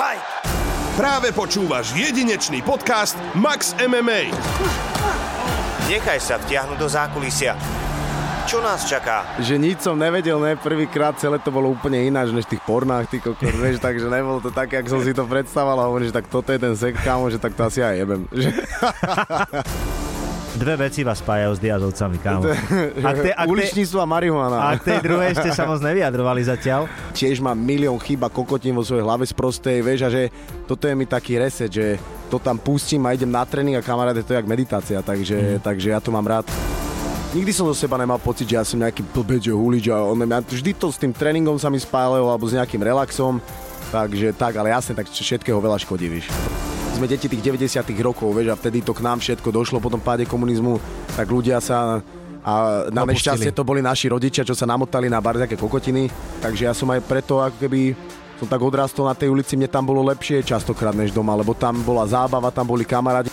Fight! Práve počúvaš jedinečný podcast Max MMA. Nechaj sa vtiahnuť do zákulisia. Čo nás čaká? Že nič som nevedel, ne, prvýkrát celé to bolo úplne ináč než v tých pornách, ty kokos, vieš, takže nebolo to tak, jak som si to predstavoval a hovorím, že tak toto je ten sek, kámo, že tak to asi aj jebem. Dve veci vás spájajú s diazovcami, kámo. Ak te, ak Uličníctvo a marihuana. A k tej druhej ste sa moc nevyjadrovali zatiaľ. Tiež mám milión chyba kokotín vo svojej hlave sprostej, vieš, a že toto je mi taký reset, že to tam pustím a idem na tréning a kamarát je to jak meditácia, takže, mm. takže ja to mám rád. Nikdy som zo seba nemal pocit, že ja som nejaký blbec, že hulič a on, ja, vždy to s tým tréningom sa mi spájalo alebo s nejakým relaxom, takže tak, ale jasne, tak všetkého veľa škodí, víš. Sme deti tých 90 rokov, vieš, a vtedy to k nám všetko došlo po tom páde komunizmu, tak ľudia sa a na nešťastie to boli naši rodičia, čo sa namotali na barziaké kokotiny, takže ja som aj preto ako keby som tak odrastol na tej ulici, mne tam bolo lepšie častokrát než doma, lebo tam bola zábava, tam boli kamarádi.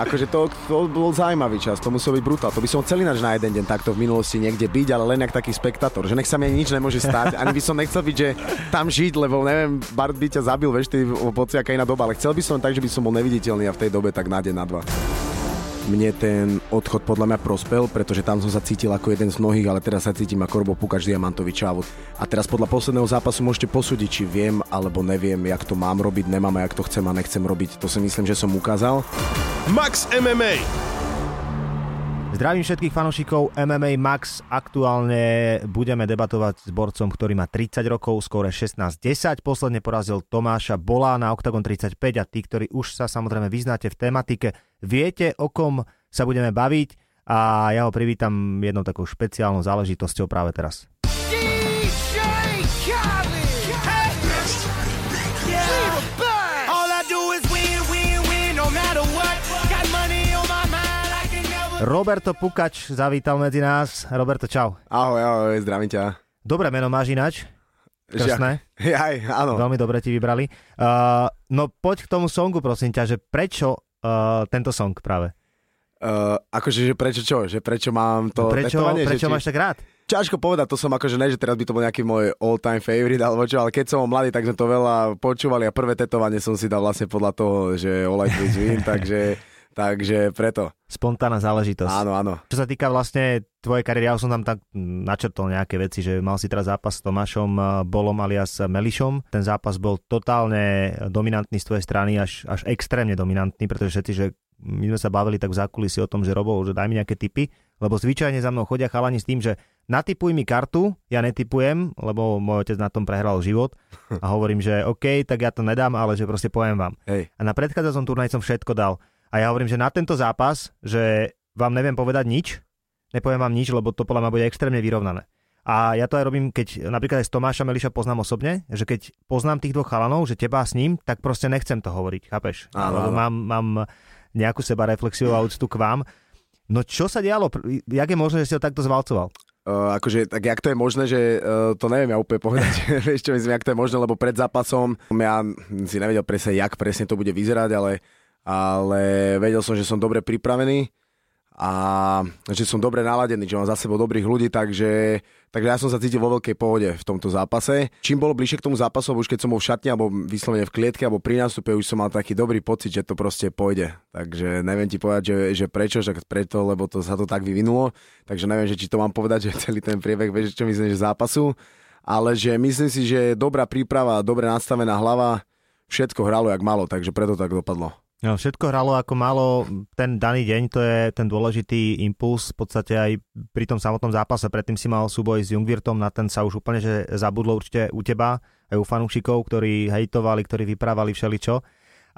Akože to, to bol zaujímavý čas, to muselo byť brutál. To by som chcel ináč na jeden deň takto v minulosti niekde byť, ale len jak taký spektátor, že nech sa mi nič nemôže stať. Ani by som nechcel byť, že tam žiť, lebo neviem, Bart by ťa zabil, vieš, ty poci, aká iná doba, ale chcel by som tak, že by som bol neviditeľný a v tej dobe tak na deň, na dva mne ten odchod podľa mňa prospel, pretože tam som sa cítil ako jeden z mnohých, ale teraz sa cítim ako Robo Pukač Diamantový čávod. A teraz podľa posledného zápasu môžete posúdiť, či viem alebo neviem, jak to mám robiť, nemám a jak to chcem a nechcem robiť. To si myslím, že som ukázal. Max MMA Zdravím všetkých fanúšikov MMA Max. Aktuálne budeme debatovať s borcom, ktorý má 30 rokov, skore 16-10. Posledne porazil Tomáša Bola na Octagon 35 a tí, ktorí už sa samozrejme vyznáte v tematike, viete, o kom sa budeme baviť a ja ho privítam jednou takou špeciálnou záležitosťou práve teraz. Roberto Pukač zavítal medzi nás. Roberto, čau. Ahoj, ahoj, zdravím ťa. Dobré meno máš ináč. Krstné. Aj, áno. Veľmi dobre ti vybrali. Uh, no poď k tomu songu, prosím ťa, že prečo uh, tento song práve? Uh, akože, že prečo čo? Že prečo mám to no prečo, tetovanie? Prečo či... máš tak rád? Ťažko povedať, to som akože ne, že teraz by to bol nejaký môj all-time favorite alebo čo, ale keď som mladý, tak sme to veľa počúvali a prvé tetovanie som si dal vlastne podľa toho, že I Win, takže Takže preto. Spontánna záležitosť. Áno, áno. Čo sa týka vlastne tvojej kariéry, ja som tam tak načrtol nejaké veci, že mal si teraz zápas s Tomášom eh, Bolom alias Melišom. Ten zápas bol totálne dominantný z tvojej strany, až, až extrémne dominantný, pretože všetci, že my sme sa bavili tak v zákulisi o tom, že Robo, že daj mi nejaké tipy, lebo zvyčajne za mnou chodia chalani s tým, že natypuj mi kartu, ja netypujem, lebo môj otec na tom prehral život a hovorím, že OK, tak ja to nedám, ale že proste poviem vám. Hej. A na predchádzajúcom turnaj som všetko dal. A ja hovorím, že na tento zápas, že vám neviem povedať nič, nepoviem vám nič, lebo to podľa mňa bude extrémne vyrovnané. A ja to aj robím, keď napríklad aj s Tomáša Meliša poznám osobne, že keď poznám tých dvoch chalanov, že teba s ním, tak proste nechcem to hovoriť, chápeš? Áno, lebo mám, mám nejakú seba reflexiu a úctu k vám. No čo sa dialo? Jak je možné, že si ho takto zvalcoval? Uh, akože, tak jak to je možné, že uh, to neviem ja úplne povedať, vieš čo myslím, jak to je možné, lebo pred zápasom ja si nevedel presne, jak presne to bude vyzerať, ale ale vedel som, že som dobre pripravený a že som dobre naladený, že mám za sebou dobrých ľudí, takže, takže ja som sa cítil vo veľkej pohode v tomto zápase. Čím bolo bližšie k tomu zápasu, už keď som bol v šatni alebo vyslovene v klietke alebo pri nástupe, už som mal taký dobrý pocit, že to proste pôjde. Takže neviem ti povedať, že, že prečo, že preto, lebo to sa to tak vyvinulo. Takže neviem, že či to mám povedať, že celý ten priebeh, vieš, čo myslím, že zápasu. Ale že myslím si, že dobrá príprava, dobre nastavená hlava, všetko hralo jak malo, takže preto tak dopadlo. No, všetko hralo ako malo ten daný deň, to je ten dôležitý impuls, v podstate aj pri tom samotnom zápase, predtým si mal súboj s Jungvirtom, na ten sa už úplne že zabudlo určite u teba, aj u fanúšikov, ktorí hejtovali, ktorí vyprávali všeličo.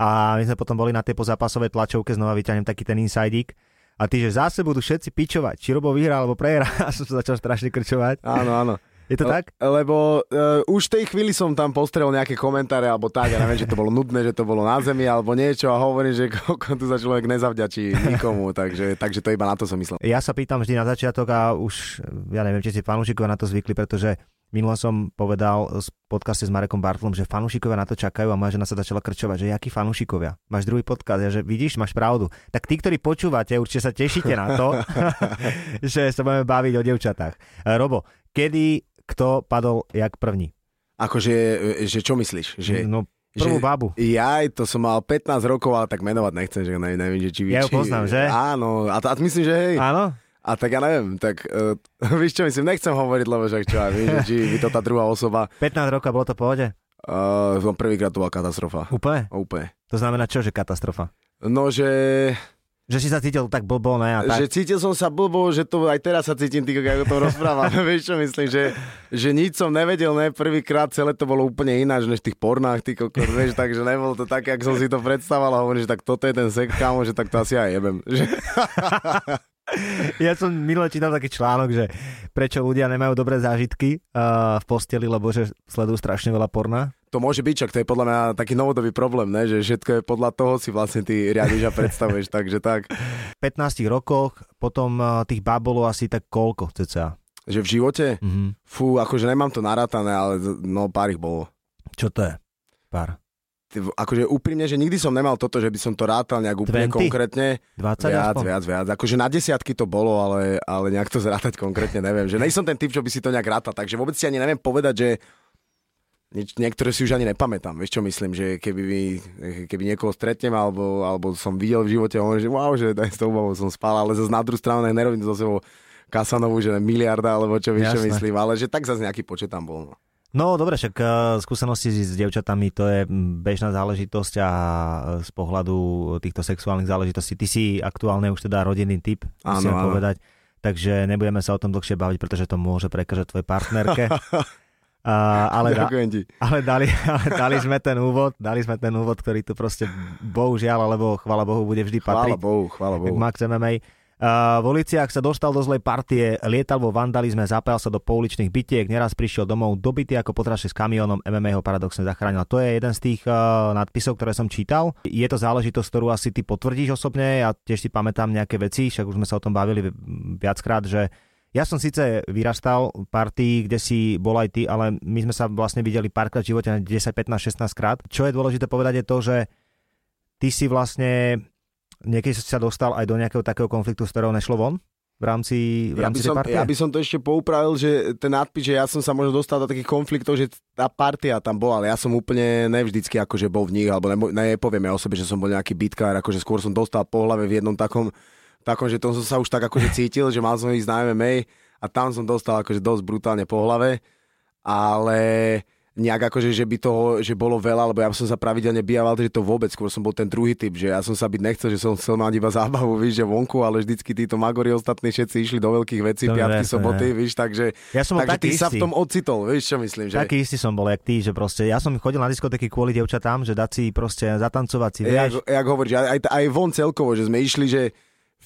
A my sme potom boli na tej pozápasovej tlačovke, znova vyťahnem taký ten insidík. A ty, že zase budú všetci pičovať, či Robo vyhrá alebo prehrá, a som sa začal strašne krčovať. Áno, áno. Je to tak? Lebo uh, už v tej chvíli som tam postrel nejaké komentáre alebo tak, ja neviem, že to bolo nudné, že to bolo na zemi alebo niečo a hovorím, že koľko tu za človek nezavďačí nikomu, takže, takže to iba na to som myslel. Ja sa pýtam vždy na začiatok a už, ja neviem, či si fanúšikov na to zvykli, pretože Minulo som povedal v podcaste s Marekom Bartlom, že fanúšikovia na to čakajú a moja žena sa začala krčovať, že jakí fanúšikovia. Máš druhý podcast, ja, že vidíš, máš pravdu. Tak tí, ktorí počúvate, určite sa tešíte na to, že sa budeme baviť o devčatách. Robo, kedy kto padol jak první? Akože, e, že čo myslíš? Že, No, prvú že, babu. Jaj, to som mal 15 rokov, ale tak menovať nechcem, že neviem, neviem že či... Ja ju poznám, že? Áno, a, to, a myslím, že hej. Áno? A tak ja neviem, tak uh, víš čo myslím, nechcem hovoriť, lebo však čo ja že či by to tá druhá osoba, 15 rokov bolo to pohode? uh, prvýkrát to bola katastrofa. Úplne? Úplne. To znamená čo, že katastrofa? No, že, Že si sa cítil tak blbo, ne? A tak. že cítil som sa blbo, že to aj teraz sa cítim, ty, ako o tom rozprávam. vieš čo myslím, že, že nič som nevedel, ne, prvýkrát celé to bolo úplne ináč, než v tých pornách, ty kokos, vieš, takže nebolo to tak, jak som si to predstavoval a hovorím, že tak toto je ten sex, kámo, že tak to asi aj jebem. Že, Ja som minule čítal taký článok, že prečo ľudia nemajú dobré zážitky uh, v posteli, lebo že sledujú strašne veľa porna. To môže byť, čak to je podľa mňa taký novodobý problém, ne? že všetko je podľa toho si vlastne ty riadiš a predstavuješ, takže tak. V 15 rokoch, potom uh, tých báb bolo asi tak koľko cca. Že v živote? Mhm. Fú, akože nemám to narátané, ale no pár ich bolo. Čo to je? Pár. Akože úprimne, že nikdy som nemal toto, že by som to rátal nejak úplne 20? konkrétne. 20 Viac, aspoň? viac, viac. Akože na desiatky to bolo, ale, ale nejak to zrátať konkrétne neviem. Že nejsom ten typ, čo by si to nejak rátal, takže vôbec si ani neviem povedať, že niektoré si už ani nepamätám. Vieš čo myslím, že keby, mi, keby niekoho stretnem alebo, alebo som videl v živote, a hovorím, že wow, že aj s tou babou som spal, ale zase na druhú stranu nerobím to so sebou Kasanovú, že miliarda, alebo čo víš, čo myslím, ale že tak zase nejaký počet tam bol. No. No dobre, však uh, skúsenosti s dievčatami to je bežná záležitosť a uh, z pohľadu týchto sexuálnych záležitostí ty si aktuálne už teda rodinný typ, Áno, musím áno. povedať. Takže nebudeme sa o tom dlhšie baviť, pretože to môže prekážať tvojej partnerke. Uh, ale, da, ale, dali, ale dali sme ten úvod, dali sme ten úvod, ktorý tu proste bohužiaľ, alebo chvála Bohu, bude vždy Chvála patriť. Bohu, chvála Bohu. Max MMA. Uh, v Oliciach sa dostal do zlej partie, lietal vo vandalizme, zapájal sa do pouličných bytiek, neraz prišiel domov dobitý ako potraše s kamionom, MMA ho paradoxne zachránil. To je jeden z tých uh, nadpisov, ktoré som čítal. Je to záležitosť, ktorú asi ty potvrdíš osobne, ja tiež si pamätám nejaké veci, však už sme sa o tom bavili viackrát, že ja som síce vyrastal partii, kde si bol aj ty, ale my sme sa vlastne videli párkrát v živote, 10, 15, 16 krát. Čo je dôležité povedať je to, že ty si vlastne niekedy si sa dostal aj do nejakého takého konfliktu, z ktorého nešlo von v rámci, v Ja by, rámci som, partie? ja by som to ešte poupravil, že ten nadpis, že ja som sa možno dostal do takých konfliktov, že tá partia tam bola, ale ja som úplne nevždycky akože bol v nich, alebo nebo, nepoviem ja o sebe, že som bol nejaký bitkár, akože skôr som dostal po hlave v jednom takom, takom, že to som sa už tak akože cítil, že mal som ísť na MMA a tam som dostal akože dosť brutálne po hlave, ale nejak akože, že by toho, že bolo veľa, lebo ja som sa pravidelne bijával, že to vôbec, skôr som bol ten druhý typ, že ja som sa byť nechcel, že som chcel mať iba zábavu, víš, že vonku, ale vždycky títo magori ostatní všetci išli do veľkých vecí, je piatky, jasné, soboty, ne. víš, takže, Ja som bol takže ty sa v istý. tom ocitol, vieš, čo myslím, že... Taký istý som bol, jak ty, že proste, ja som chodil na diskotéky kvôli dievčatám, že dať si proste zatancovať si, Jak, vieš. jak hovoríš, aj, aj, von celkovo, že sme išli, že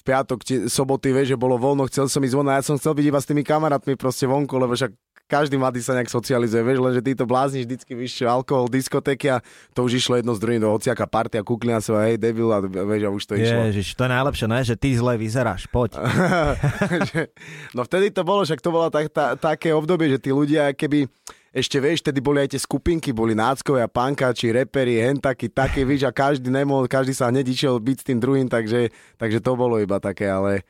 piatok, tie, soboty, vieš, že bolo voľno, chcel som ísť von a ja som chcel byť iba s tými kamarátmi proste vonku, lebo však každý mladý sa nejak socializuje, vieš, lenže títo blázni vždycky, čo, alkohol, diskotéky a to už išlo jedno z druhým do hociaká partia, kúkli na seba, hej, debil a vieš, a už to išlo. Ježiš, to je najlepšie, ne? že ty zle vyzeráš, poď. No vtedy to bolo, však to bolo tak, tá, také obdobie, že tí ľudia keby ešte vieš, vtedy boli aj tie skupinky, boli náckovia, pankáči, reperi, hentakí, také, víš, a každý nemohol, každý sa hneď išiel byť s tým druhým, takže, takže to bolo iba také, ale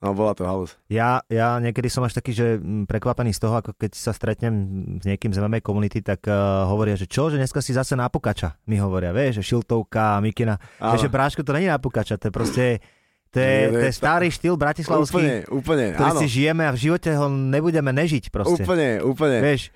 no bola to halus. Ja, ja niekedy som až taký, že mm, prekvapený z toho, ako keď sa stretnem s niekým z MMA komunity, tak uh, hovoria, že čo, že dneska si zase na pukača, mi hovoria, vieš, že Šiltovka, Mikina, že Bráško, to není na pukača, to je proste, to je, to je starý štýl bratislavský, Úplne, úplne, ktorý áno. si žijeme a v živote ho nebudeme nežiť proste. Úplne, úplne. Vieš,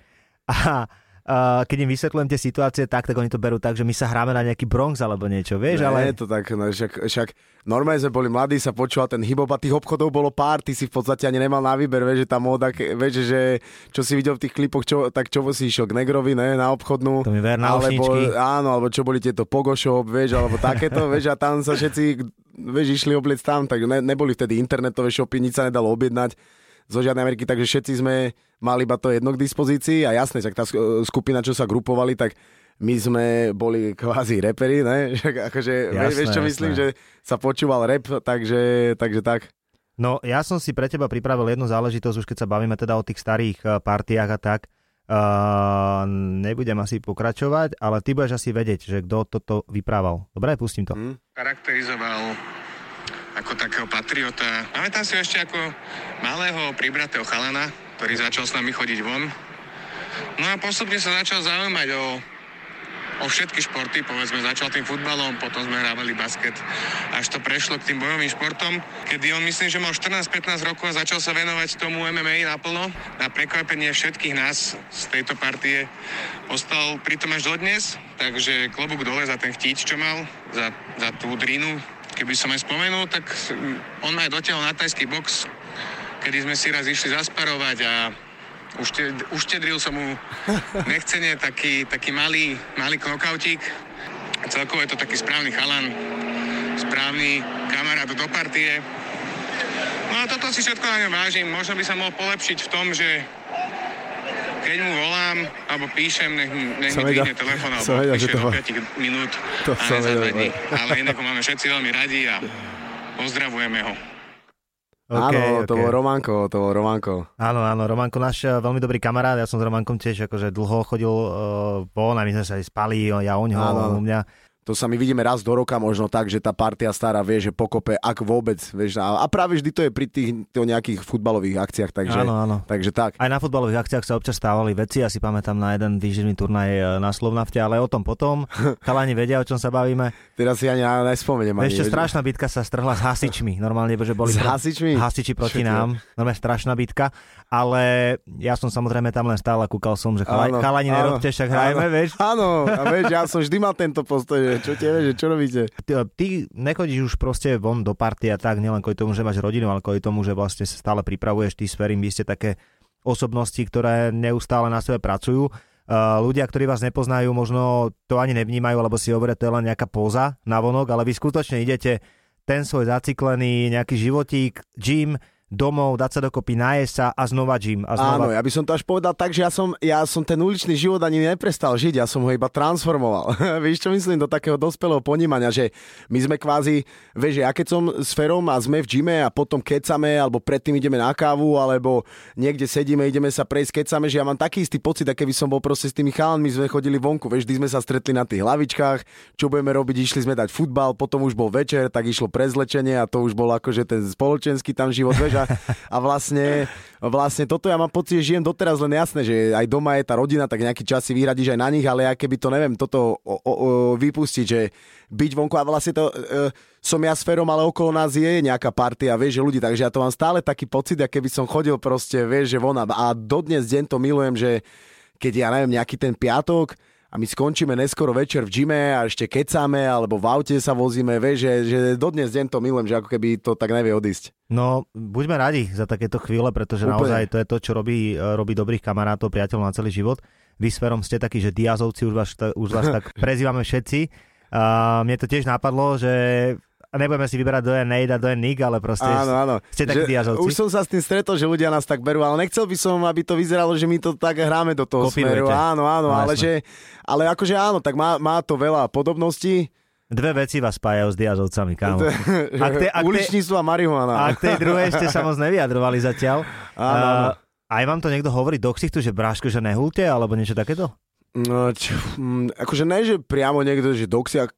a a keď im vysvetľujem tie situácie tak, tak oni to berú tak, že my sa hráme na nejaký Bronx alebo niečo, vieš, Ne, ale... je to tak, no, však, však normálne sme boli mladí, sa počúval ten hip a tých obchodov bolo pár, ty si v podstate ani nemal na výber, vieš, že tá móda, vieš, že čo si videl v tých klipoch, čo, tak čo si išiel k Negrovi, ne, na obchodnú. To mi ver alebo, náušničky. áno, alebo čo boli tieto Pogo Shop, vieš, alebo takéto, vieš, a tam sa všetci, vieš, išli obliec tam, tak ne, neboli vtedy internetové shopy, nič sa nedalo objednať zo žiadnej Ameriky, takže všetci sme mali iba to jedno k dispozícii a jasne, tak tá sk- skupina, čo sa grupovali, tak my sme boli kvázi reperi, ne? Akože, Jasné, vieš, čo jasné. myslím, že sa počúval rap, takže, takže tak. No, ja som si pre teba pripravil jednu záležitosť, už keď sa bavíme teda o tých starých uh, partiách a tak. Uh, nebudem asi pokračovať, ale ty budeš asi vedieť, že kto toto vyprával. Dobre, pustím to. Hm? charakterizoval ako takého patriota. Pamätám si ho ešte ako malého pribratého chalana, ktorý začal s nami chodiť von. No a postupne sa začal zaujímať o, o všetky športy, povedzme, začal tým futbalom, potom sme hrávali basket, až to prešlo k tým bojovým športom, kedy on myslím, že mal 14-15 rokov a začal sa venovať tomu MMA naplno. Na prekvapenie všetkých nás z tejto partie ostal pritom až dodnes, takže klobúk dole za ten chtíč, čo mal, za, za tú drinu. Keby som aj spomenul, tak on ma aj dotiahol na tajský box, kedy sme si raz išli zasparovať a Ušte, uštedril som mu nechcene taký, taký malý, malý knockoutík. Celkovo je to taký správny chalan, správny kamarát do partie. No a toto si všetko na ňom vážim. Možno by sa mohol polepšiť v tom, že keď mu volám, alebo píšem, nech, nech mi dvihne telefón, alebo vedel, píše že to do má- 5 minút To a som vedel, ale- inak ho máme všetci veľmi radi a pozdravujeme ho. áno, to OK. bol Romanko, to bol Romanko. Áno, áno, Romanko, náš eh, veľmi dobrý kamarát, ja som s Romankom tiež akože dlho chodil uh, von a my sme sa aj spali, ja o áno. u mňa. To sa my vidíme raz do roka možno tak, že tá partia stará vie, že pokope, ak vôbec. Vieš, a, a práve vždy to je pri tých to nejakých futbalových akciách, takže, Áno, áno. takže tak. Aj na futbalových akciách sa občas stávali veci, ja si pamätám na jeden výživný turnaj eh, na Slovnafte, ale o tom potom. Chalani vedia, o čom sa bavíme. Teraz si ani ja nespomeniem. Ešte strašná bitka sa strhla s hasičmi. Normálne, že boli S pro- hasičmi? hasiči proti Čo nám. Normálne strašná bitka. Ale ja som samozrejme tam len stál a kúkal som, že chala, Áno, chalani nerobte, však hrajme, áno. vieš. Áno, a vieš, ja som vždy mal tento postoj, že čo tie, že čo robíte? Ty, ty nechodíš už proste von do party a tak, nielen kvôli tomu, že máš rodinu, ale kvôli tomu, že vlastne sa stále pripravuješ, ty s Ferim, vy ste také osobnosti, ktoré neustále na sebe pracujú. Uh, ľudia, ktorí vás nepoznajú, možno to ani nevnímajú, lebo si hovoria, to je len nejaká póza na vonok, ale vy skutočne idete ten svoj zaciklený nejaký životík, gym, domov, dať sa dokopy, najesť sa a znova gym. A znova... Áno, ja by som to až povedal tak, že ja som, ja som ten uličný život ani neprestal žiť, ja som ho iba transformoval. Víš, čo myslím, do takého dospelého ponímania, že my sme kvázi, vieš, že ja keď som s Ferom a sme v gyme a potom kecame, alebo predtým ideme na kávu, alebo niekde sedíme, ideme sa prejsť, kecame, že ja mám taký istý pocit, aké by som bol proste s tými chalanmi, sme chodili vonku, vieš, vždy sme sa stretli na tých hlavičkách, čo budeme robiť, išli sme dať futbal, potom už bol večer, tak išlo prezlečenie a to už bol akože ten spoločenský tam život, vieš, a, a vlastne, vlastne toto ja mám pocit, že žijem doteraz len jasné, že aj doma je tá rodina, tak nejaký čas si vyhradíš aj na nich, ale ja keby to neviem, toto o, o, o, vypustiť, že byť vonku a vlastne to e, som ja s Ferom, ale okolo nás je nejaká partia, vieš, že ľudí, takže ja to mám stále taký pocit, ako keby som chodil proste, vieš, že von a dodnes deň to milujem, že keď ja neviem, nejaký ten piatok a my skončíme neskoro večer v gyme a ešte kecáme, alebo v aute sa vozíme, vieš, že, že dodnes deň to milujem, že ako keby to tak nevie odísť. No, buďme radi za takéto chvíle, pretože Úplne. naozaj to je to, čo robí, e, robí dobrých kamarátov, priateľov na celý život. Vy s Ferom ste takí, že diazovci, už vás, už vás tak prezývame všetci. A mne to tiež napadlo, že nebudeme si vyberať, kto je Nate a kto je Nick, ale proste Áno, áno. ste takí Že diazovci. Už som sa s tým stretol, že ľudia nás tak berú, ale nechcel by som, aby to vyzeralo, že my to tak hráme do toho Kopírujete. smeru. Áno, áno, No, ale, jasné. že, ale akože áno, tak má, má to veľa podobností. Dve veci vás spájajú s diazovcami, kámo. Ak te- ak te- Uličníctvo a marihuana. A k tej druhej ste sa moc nevyjadrovali zatiaľ. Áno, áno. Aj vám to niekto hovorí do ksichtu, že bráško, že nehulte, alebo niečo takéto? No, čo, mm, akože ne, že priamo niekto, že doxiak,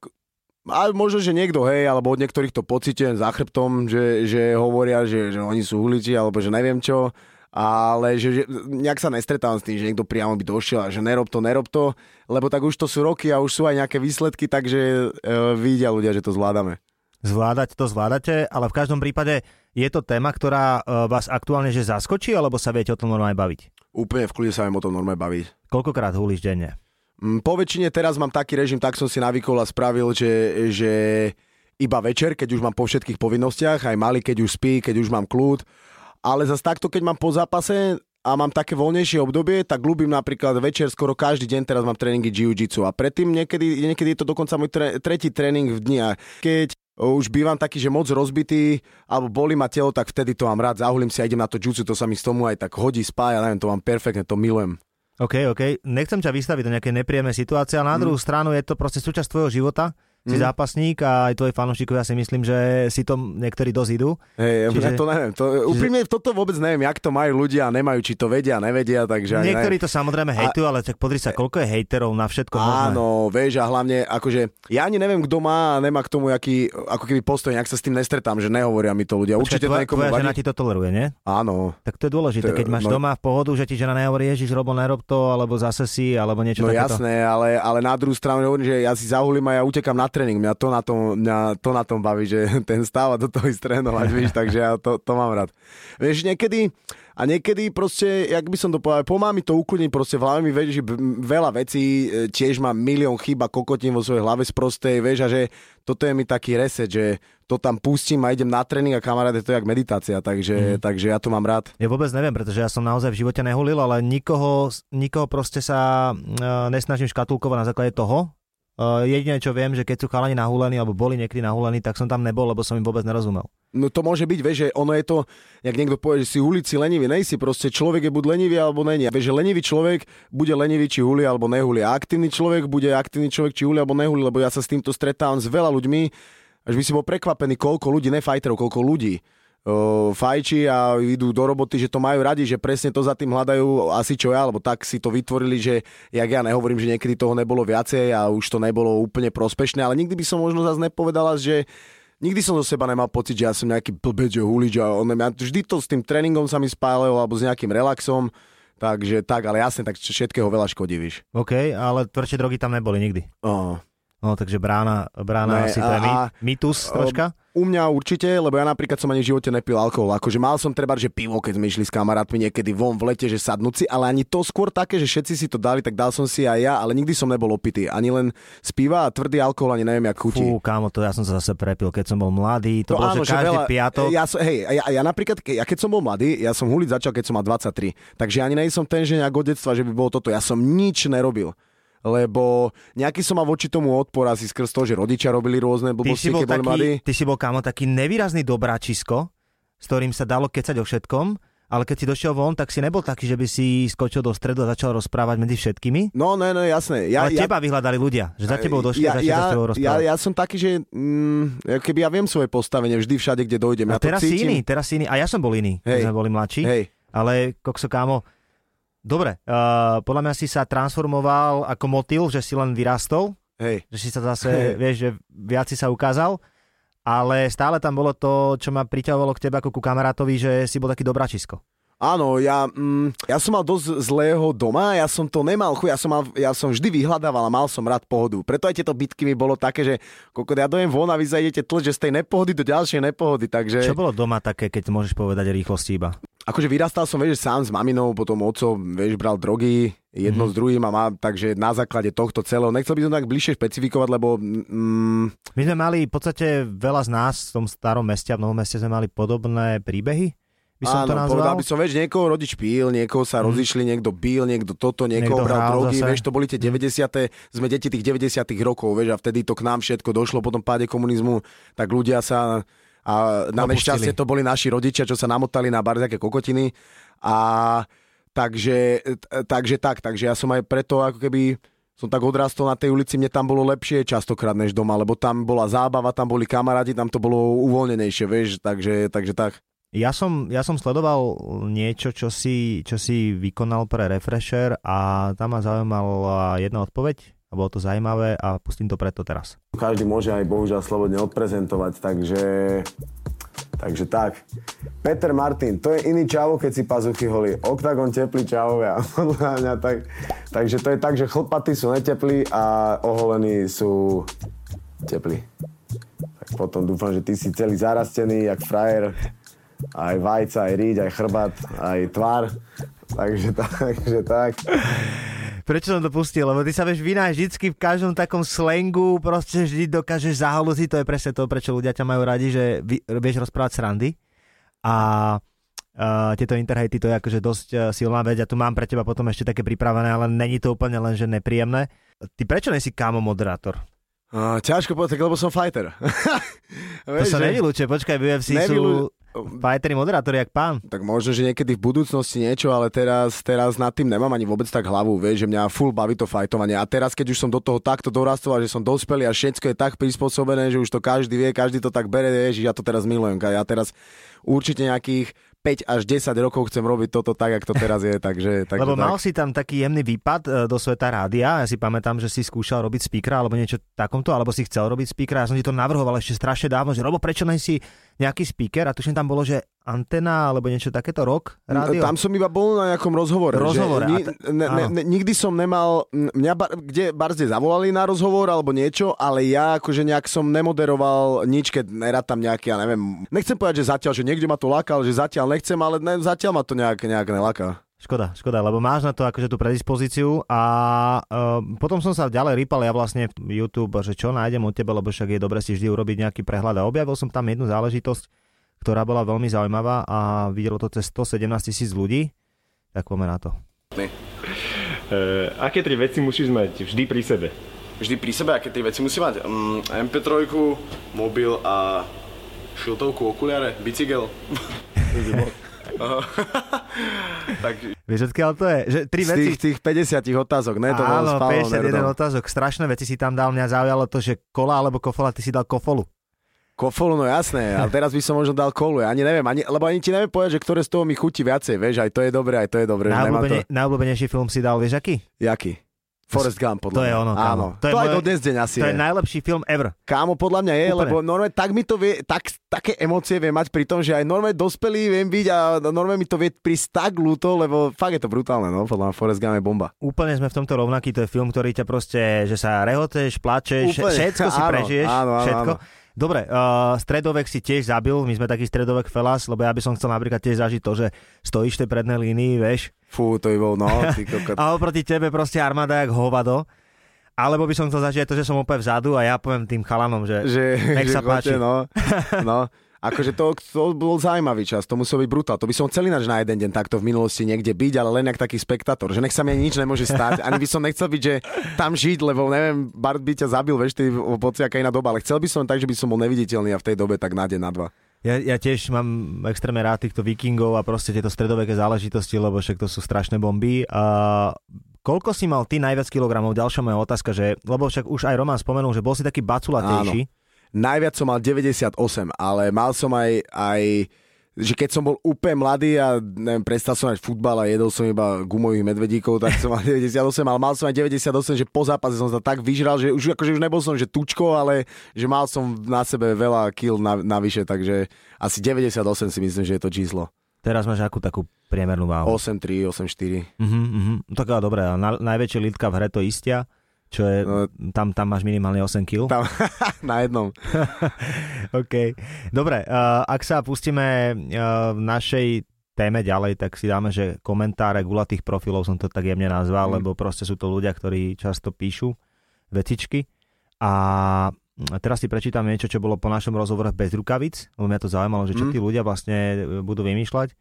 ale možno, že niekto, hej, alebo od niektorých to pocitujem za chrbtom, že, že hovoria, že, že oni sú uliči, alebo že neviem čo, ale že, že nejak sa nestretávam s tým, že niekto priamo by došiel a že nerob to, nerob to, lebo tak už to sú roky a už sú aj nejaké výsledky, takže e, vidia ľudia, že to zvládame. Zvládať to zvládate, ale v každom prípade je to téma, ktorá uh, vás aktuálne že zaskočí, alebo sa viete o tom normálne baviť? Úplne v kľude sa viem o tom normálne baviť. Koľkokrát hulíš denne? Mm, Po väčšine teraz mám taký režim, tak som si navykol a spravil, že, že iba večer, keď už mám po všetkých povinnostiach, aj malý, keď už spí, keď už mám kľud. Ale zase takto, keď mám po zápase a mám také voľnejšie obdobie, tak ľúbim napríklad večer skoro každý deň, teraz mám tréningy jiu-jitsu a predtým niekedy, niekedy je to dokonca môj tre, tretí tréning v dni a keď už bývam taký, že moc rozbitý, alebo bolí ma telo, tak vtedy to mám rád, zahulím si a idem na to jutsu, to sa mi z tomu aj tak hodí, spája, neviem, to mám perfektne, to milujem. OK, OK. Nechcem ťa vystaviť do nejakej nepríjemnej situácie, ale na druhú stranu je to proste súčasť tvojho života. Si Mhm. zápasník a aj tvoji fanúšikovia si myslím, že si to niektorí dosť idú. Hej, Čiže- ja to neviem. To, úprimne toto vôbec neviem, jak to majú ľudia a nemajú, či to vedia, nevedia, takže Niektorí neviem. to samozrejme hejtujú, ale tak pozri sa, koľko je hejterov na všetko možné. Áno, vieš, a hlavne, akože, ja ani neviem, kto má a nemá k tomu jaký, ako keby postoj, nejak sa s tým nestretám, že nehovoria mi to ľudia. Určite to tvoja, niekomu tvoja žena ti to toleruje, nie? Áno, Tak to je dôležité, To keď máš no- doma v pohodu, že ti žena nehovorí, ježiš, robo, nerob to, alebo zase si, alebo niečo no takéto. jasné, ale, ale na druhú stranu hovorím, že ja si zahulím a ja utekam na tréning. Mňa to na tom, mňa to na tom baví, že ten stáva do toho ísť trénovať, víš, takže ja to, to mám rád. Vieš, niekedy, a niekedy proste, jak by som to povedal, pomáha mi to ukludniť, proste v hlave mi vieš, že veľa vecí, e, tiež mám milión chyb a kokotín vo svojej hlave sprostej, vieš, a že toto je mi taký reset, že to tam pustím a idem na tréning a kamaráde, to je jak meditácia, takže, mm. takže ja to mám rád. Ja vôbec neviem, pretože ja som naozaj v živote nehulil, ale nikoho, nikoho proste sa uh, nesnažím škatulkovať na základe toho. Uh, jediné, čo viem, že keď sú chalani nahulení alebo boli niekedy nahulení, tak som tam nebol, lebo som im vôbec nerozumel. No to môže byť, vieš, že ono je to, jak niekto povie, že si ulici lenivý, nejsi proste, človek je buď lenivý alebo není. Vieš, že lenivý človek bude lenivý, či huli alebo nehuli. A aktívny človek bude aktívny človek, či huli alebo nehuli, lebo ja sa s týmto stretávam s veľa ľuďmi, až by si bol prekvapený, koľko ľudí, ne fighterov, koľko ľudí fajči a idú do roboty, že to majú radi, že presne to za tým hľadajú asi čo ja, alebo tak si to vytvorili, že jak ja nehovorím, že niekedy toho nebolo viacej a už to nebolo úplne prospešné, ale nikdy by som možno zase nepovedala, že Nikdy som zo seba nemal pocit, že ja som nejaký blbec, že hulič a on, ja, vždy to s tým tréningom sa mi spájalo alebo s nejakým relaxom, takže tak, ale jasne, tak všetkého veľa škodí, víš. OK, ale tvrdšie drogy tam neboli nikdy. Oh. No, takže brána, brána Ne, asi to je mýtus troška. U mňa určite, lebo ja napríklad som ani v živote nepil alkohol. Akože mal som treba, že pivo, keď sme išli s kamarátmi niekedy von v lete, že sadnúci, ale ani to skôr také, že všetci si to dali, tak dal som si aj ja, ale nikdy som nebol opitý. Ani len z piva a tvrdý alkohol ani neviem, jak chutí. Fú, kámo, to ja som sa zase prepil, keď som bol mladý. To bolo, že každý piatok. Ja, som, hej, ja, ja, napríklad, ja keď som bol mladý, ja som huliť začal, keď som mal 23. Takže ani nej som ten, že nejak od detstva, že by bolo toto. Ja som nič nerobil. Lebo nejaký som mal voči tomu odpor asi skrz to, že rodičia robili rôzne blbosti, keď boli mladí. ty si bol, kámo, taký nevýrazný dobráčisko, s ktorým sa dalo kecať o všetkom, ale keď si došiel von, tak si nebol taký, že by si skočil do stredu a začal rozprávať medzi všetkými. No, ne, ne, jasné. Ja, ale ja, teba vyhľadali ľudia, že za tebou došli a ja, začali ja, s tebou ja, rozprávať. ja som taký, že mm, keby ja viem svoje postavenie vždy všade, kde dojdem. a Ja teraz si iný, teraz si iný. A ja som bol iný, Hej. keď sme boli mladší. Hej, Ale, kokso kámo, dobre, uh, podľa mňa si sa transformoval ako motil, že si len vyrastol, hej. že si sa zase, vieš, že viac si sa ukázal, ale stále tam bolo to, čo ma priťahovalo k tebe ako ku kamarátovi, že si bol taký dobračisko. Áno, ja, mm, ja som mal dosť zlého doma, ja som to nemal, chuj, ja som, mal, ja som vždy vyhľadával a mal som rád pohodu. Preto aj tieto bitky mi bolo také, že koľko ja dojem von a vy zajdete tlč, že z tej nepohody do ďalšej nepohody, takže... Čo bolo doma také, keď môžeš povedať rýchlosti iba? Akože vyrastal som, vieš, sám s maminou, potom otcom, vieš, bral drogy, jedno Mhm. s druhým a má, takže na základe tohto celého, nechcel by som tak bližšie špecifikovať, lebo mm, My sme mali v podstate veľa z nás v tom starom meste a v novom meste sme mali podobné príbehy, by som to Áno, nazval. povedal by som, vieš, niekoho rodič píl, niekoho sa Mm. rozišli, niekto bíl, niekto toto, niekoho Niekto bral drogy, zase. vieš, to boli tie 90. sme deti tých 90 rokov, vieš, a vtedy to k nám všetko došlo po tom páde komunizmu, tak ľudia sa a na nešťastie to boli naši rodičia, čo sa namotali na barziaké kokotiny. A takže, takže tak, takže ja som aj preto ako keby som tak odrastol na tej ulici, mne tam bolo lepšie častokrát než doma, lebo tam bola zábava, tam boli kamaráti, tam to bolo uvoľnenejšie, vieš, takže, takže tak. Ja som, ja som sledoval niečo, čo si, čo si vykonal pre Refresher a tam ma zaujímala jedna odpoveď a bolo to zaujímavé a pustím to preto teraz. každý môže aj bohužiaľ slobodne odprezentovať, takže, takže tak. Peter Martin, to je iný čavo, keď si pazuchy holí. Oktagon teplý čavovia. Podľa mňa tak, takže to je tak, že chlpaty sú neteplí a oholení sú teplí. Tak potom dúfam, že ty si celý zarastený, jak frajer. Aj vajca, aj ríď, aj chrbát, aj tvár. Takže, takže tak. Prečo som to pustil? Lebo ty sa vieš vynáš vždycky v každom takom slangu, proste vždy dokážeš zahalúziť, to je presne to, prečo ľudia ťa majú radi, že vieš rozprávať srandy. A uh, tieto interhejty to je akože dosť uh, silná vec. Ja tu mám pre teba potom ešte také pripravené, ale není to úplne len, že nepríjemné. Ty prečo nesi kámo moderátor? Uh, ťažko povedať, lebo som fighter. To sa nevylúčuje, počkaj, v UFC sú... Fajteri moderátori, jak pán. Tak možno, že niekedy v budúcnosti niečo, ale teraz, teraz nad tým nemám ani vôbec tak hlavu, vieš, že mňa full baví to fajtovanie. A teraz, keď už som do toho takto dorastol že som dospelý a všetko je tak prispôsobené, že už to každý vie, každý to tak bere, vieš, ja to teraz milujem. Ja teraz určite nejakých 5 až 10 rokov chcem robiť toto tak, ako to teraz je. Takže, takže Lebo tak. mal si tam taký jemný výpad e, do sveta rádia. Ja si pamätám, že si skúšal robiť speakera alebo niečo takomto, alebo si chcel robiť speakera. Ja som ti to navrhoval ešte strašne dávno, že Robo, prečo nie si nejaký speaker? A tuším tam bolo, že antena alebo niečo takéto rok rádio. Tam som iba bol na nejakom rozhovore. Rozhovore, Že, ni, ne, ne, ne, nikdy som nemal, mňa bar, kde barzde zavolali na rozhovor alebo niečo, ale ja akože nejak som nemoderoval nič, keď nerad tam nejaký, ja neviem, nechcem povedať, že zatiaľ, že niekde ma to lákal, že zatiaľ nechcem, ale ne, zatiaľ ma to nejak, nejak neláka. Škoda, škoda, lebo máš na to akože tú predispozíciu a uh, potom som sa ďalej rýpal ja vlastne YouTube, že čo nájdem od teba, lebo však je dobre si vždy urobiť nejaký prehľad a objavil som tam jednu záležitosť, ktorá bola veľmi zaujímavá a videlo to cez 117 tisíc ľudí, tak poďme na to. Uh, aké tri veci musíš mať vždy pri sebe? Vždy pri sebe, aké tie veci musí mať? Mm, MP3, mobil a šiltovku, okuliare, bicykel. Tak Vieš, odkiaľ to je? Že tri z veci... tých, tých 50 otázok, ne? To Áno, s Pavlom 51 Nerudom. otázok. Strašné veci si tam dal. Mňa zaujalo to, že kola alebo kofola, ty si dal kofolu. Kofolu, no jasné, ale teraz by som možno dal kolu, ja ani neviem, ani, lebo ani ti neviem povedať, že ktoré z toho mi chutí viacej, vieš, aj to je dobré, aj to je dobré. Najobľúbene, najobľúbenejší film si dal, vieš aký? Jaký? Forrest Gump, podľa To je mňa. ono, kámo. Áno, To to, je aj moje- do dnes deň asi To je je. najlepší film ever. Kámo, podľa mňa je, Úplne. lebo normálne tak mi to vie, tak, také emócie vie mať pri tom, že aj normálne dospelý viem byť a normálne mi to vie prísť tak ľúto, lebo fakt je to brutálne, no, podľa mňa Forrest Gump je bomba. Úplne sme v tomto rovnaký, to je film, ktorý ťa proste, že sa rehoteš, plačeš, Úplne. všetko si Áno, prežiješ, áno, áno, všetko. áno. Dobre, uh, stredovek si tiež zabil, my sme taký stredovek felas, lebo ja by som chcel napríklad tiež zažiť to, že stojíš v tej prednej línii, vieš, Fú, to by bol, no, ty kokot. a oproti tebe proste armáda jak hovado. Alebo by som chcel zažiť to, že som úplne vzadu a ja poviem tým chalanom, že, že, nech že sa páči. chodte, No, no. Akože to, to bol zaujímavý čas, to musel byť brutál. To by som chcel ináč na jeden deň takto v minulosti niekde byť, ale len jak taký spektátor, že nech sa mi ani nič nemôže stať. Ani by som nechcel byť, že tam žiť, lebo neviem, Bart by ťa zabil, vieš, ty poci, aká iná doba, ale chcel by som tak, že by som bol neviditeľný a v tej dobe tak na deň, na dva. Ja, ja tiež mám extrémne rád týchto vikingov a proste tieto stredoveké záležitosti, lebo však to sú strašné bomby. A koľko si mal ty najviac kilogramov? Ďalšia moja otázka, že, lebo však už aj Roman spomenul, že bol si taký baculatejší. Najviac som mal 98, ale mal som aj, aj že keď som bol úplne mladý a neviem, prestal som mať futbal a jedol som iba gumových medvedíkov, tak som mal 98, ale mal som aj 98, že po zápase som sa tak vyžral, že už, akože už nebol som že tučko, ale že mal som na sebe veľa kil na, navyše, takže asi 98 si myslím, že je to číslo. Teraz máš akú takú priemernú váhu? 8-3, 8-4. Uh-huh, uh-huh. Tak a na, najväčšie lítka v hre to istia, čo je, No. tam, tam máš minimálne 8 kg. Tam, na jednom. OK. Dobre, uh, ak sa pustíme uh, v našej téme ďalej, tak si dáme, že komentáre gulatých profilov som to tak jemne nazval, Mm. lebo proste sú to ľudia, ktorí často píšu vecičky. A teraz si prečítam niečo, čo bolo po našom rozhovore bez rukavic, lebo mňa to zaujímalo, že čo Mm. tí ľudia vlastne budú vymýšľať.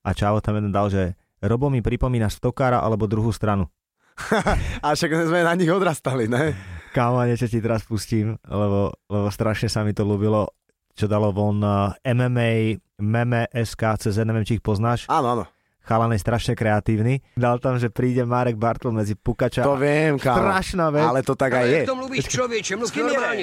A Čavo tam jeden dal, že Robo mi pripomína stokára alebo druhú stranu. A však sme na nich odrastali, ne? Kámo, niečo ti teraz pustím, lebo, lebo strašne sa mi to ľúbilo, čo dalo von uh, MMA, meme SK, cez neviem, či ich poznáš. Áno, áno. Chalan je strašne kreatívny. Dal tam, že príde Marek Bartol medzi Pukača. To viem, kámo. Strašná vec. Ale to tak aj je. To mluvíš člověče, mluv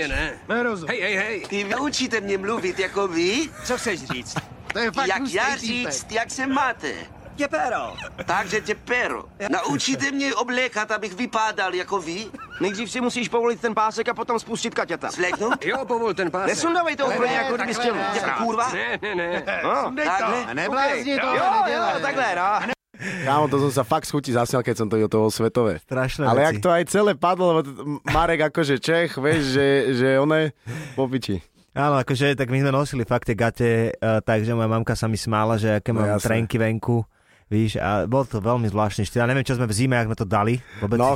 ne? Nerozumím. Hej, hej, hej, Ty naučíte mě mluvit jako vy? co chceš říct? To je fakt Jak já říct, jak se máte? Je péro. Takže tě pero. Naučíte mě oblékat, abych vypadal jako vy? Nejdřív si musíš povolit ten pásek a potom spustit kaťata. Zleknout? Jo, povol ten pásek. Nesundavej to úplně jako kdyby chtěl kurva? Ne, ne, ne. No, Takhle? neblázni to, jo, jo, takhle, no. Kámo, to som sa fakt schutí zasmial, keď som to videl toho svetové. Strašné Ale veci. jak to aj celé padlo, lebo Marek akože Čech, vieš, že, že on je po piči. Áno, akože tak my sme nosili fakt tie gate, uh, takže moja mamka sa mi smála, že aké No mám jasné. trenky venku. Víš, a bol to veľmi zvláštny štýl. Ja neviem, čo sme v zime, ak sme to dali. Vôbec. No,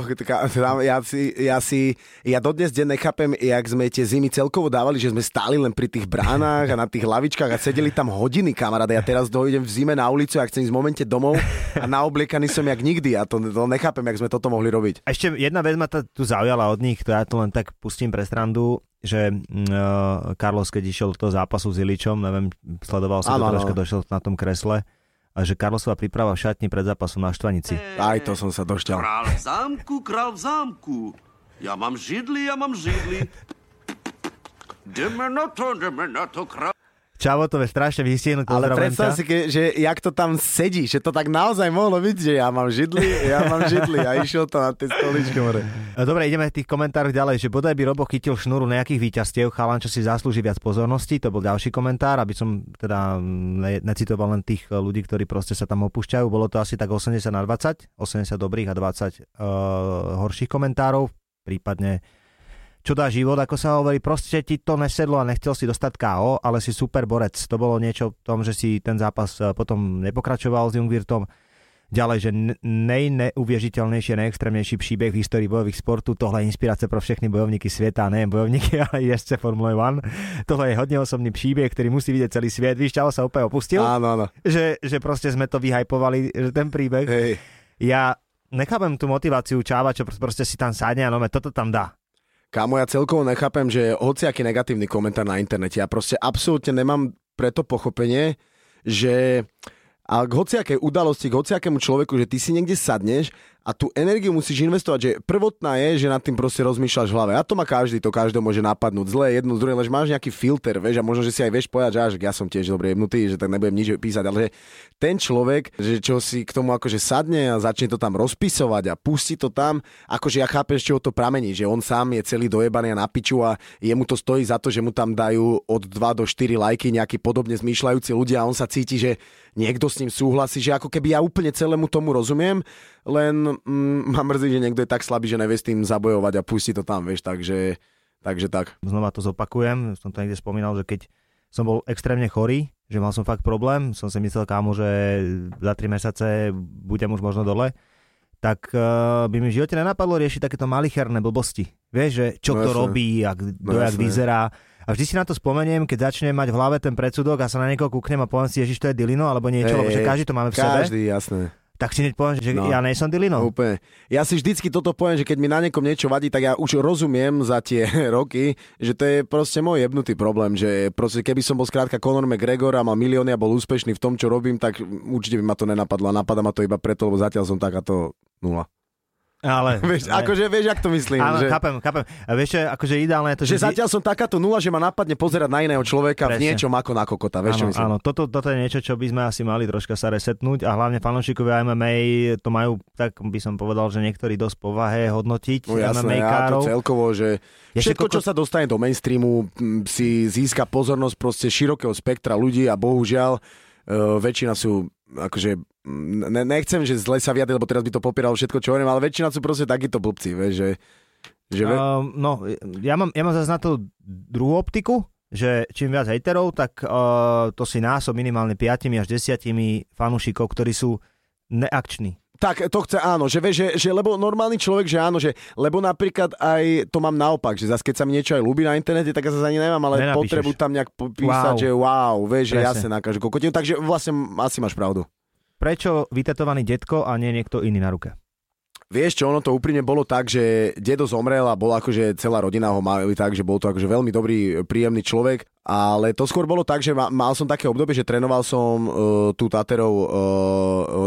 ja si, ja si, ja dodnes deň nechápem, jak sme tie zimy celkovo dávali, že sme stáli len pri tých bránach a na tých lavičkách a sedeli tam hodiny, kamaráde. Ja teraz dojdem v zime na ulicu a chcem ísť v momente domov a naobliekaný som jak nikdy. A to, to nechápem, jak sme toto mohli robiť. A ešte jedna vec ma to tu zaujala od nich, to ja to len tak pustím pre strandu že uh, Carlos, keď išiel do toho zápasu s Iličom, neviem, sledoval som ano, to troška, došiel na tom kresle, že Carlosova príprava v šatni pred zápasom na Štvanici. Aj to som sa došťal. Král v zámku, král v zámku. Ja mám židli, ja mám židli. Jdeme na to, jdeme na to, král. Čavo to je strašne vystihnúť. Ale predstav si, ke, že jak to tam sedí, že to tak naozaj mohlo byť, že ja mám židli, ja mám židli a išiel to na tej stoličke. More. Dobre, ideme v tých komentároch ďalej, že bodaj by Robo chytil šnúru nejakých výťastiev, chalan, čo si zaslúži viac pozornosti, to bol ďalší komentár, aby som teda ne, necitoval len tých ľudí, ktorí proste sa tam opúšťajú. Bolo to asi tak 80 na 20, 80 dobrých a 20 uh, horších komentárov, prípadne čo dá život, ako sa hovorí, proste ti to nesedlo a nechcel si dostať KO, ale si super borec. To bolo niečo v tom, že si ten zápas eh, potom nepokračoval s Jungvirtom. Ďalej, že nejneuvěžiteľnejší a najextrémnejší příbeh v histórii bojových sportu. Tohle je inspirace pro všechny bojovníky sveta, ne bojovníky, ale i jezdce Formule 1. Tohle je hodne osobný příbeh, ktorý musí vidieť celý svet. Víš, Čavo sa úplne opustil. Áno, áno. Že, že proste sme to vyhajpovali, že ten príbeh. Hej. Ja nechápem tú motiváciu Čáva, čo proste si tam sadne a no, toto tam dá. Kámo, ja celkovo nechápem, že hociaký negatívny komentár na internete, ja proste absolútne nemám preto pochopenie, že a k hociakej udalosti, k hociakému človeku, že ty si niekde sadneš a tú energiu musíš investovať, že prvotná je, že nad tým proste rozmýšľaš v hlave. A to má každý, to každého môže napadnúť. Zlé jedno z druhé, ale máš nejaký filter, vieš, a možno, že si aj vieš povedať, že až, ja som tiež dobre jebnutý, že tak nebudem nič písať, ale že ten človek, že čo si k tomu akože sadne a začne to tam rozpisovať a pustí to tam, akože ja chápem, z čoho to pramení, že on sám je celý dojebaný a na piču a jemu to stojí za to, že mu tam dajú od 2 do 4 lajky nejakí podobne zmýšľajúci ľudia a on sa cíti, že niekto s ním súhlasí, že ako keby ja úplne celému tomu rozumiem, len mm, ma mrzí, že niekto je tak slabý, že nevie s tým zabojovať a pustí to tam, vieš, takže, takže tak. Znova to zopakujem, som to niekde spomínal, že keď som bol extrémne chorý, že mal som fakt problém, som si myslel kámo, že za 3 mesiace budem už možno dole, tak uh, by mi v živote nenapadlo riešiť takéto malicherné blbosti. Vieš, že čo no to robí, jak, no jak vyzerá. A vždy si na to spomeniem, keď začnem mať v hlave ten predsudok a sa na niekoho kúknem a poviem si, Ježiš, to je Dilino alebo niečo, hey, lebo že každý to máme v každý, sebe. Každý, jasné tak si hneď poviem, že no. ja nie som Dilino. Úplne. Ja si vždycky toto poviem, že keď mi na niekom niečo vadí, tak ja už rozumiem za tie roky, že to je proste môj jebnutý problém, že proste keby som bol skrátka Conor McGregor a mal milióny a bol úspešný v tom, čo robím, tak určite by ma to nenapadlo. Napadá ma to iba preto, lebo zatiaľ som takáto nula. Ale, vieš, ne. akože vieš, ak to myslím. Áno, že... chápem, chápem. A vieš, akože ideálne je to, že... že zatiaľ som takáto nula, že ma napadne pozerať na iného človeka Presne. v niečom ako na kokota. Vieš, áno, čo myslím? áno toto, toto je niečo, čo by sme asi mali troška sa resetnúť a hlavne fanúšikovia MMA to majú, tak by som povedal, že niektorí dosť povahe hodnotiť no, jasné, ja to celkovo, že všetko, čo sa dostane do mainstreamu, si získa pozornosť proste širokého spektra ľudí a bohužiaľ uh, väčšina sú akože ne, nechcem, že zle sa vyjadriť, lebo teraz by to popieralo všetko, čo hovorím, ale väčšina sú proste takíto blbci, vieš, že... že uh, no, ja mám, ja mám zase na to druhú optiku, že čím viac hejterov, tak uh, to si násob minimálne 5 až 10 fanúšikov, ktorí sú neakční. Tak to chce áno, že, vie, že, že lebo normálny človek, že áno, že lebo napríklad aj to mám naopak, že zase keď sa mi niečo aj ľúbi na internete, tak ja sa ani nemám, ale Nenapíšeš. potrebu tam nejak písať, wow. že wow, vieš, že ja sa nakážu kokotinu, takže vlastne asi máš pravdu. Prečo vytetovaný detko a nie niekto iný na ruke? Vieš čo, ono to úprimne bolo tak, že dedo zomrel a bol akože celá rodina ho mali tak, že bol to akože veľmi dobrý, príjemný človek, ale to skôr bolo tak, že mal som také obdobie, že trénoval som uh, tú Taterov uh,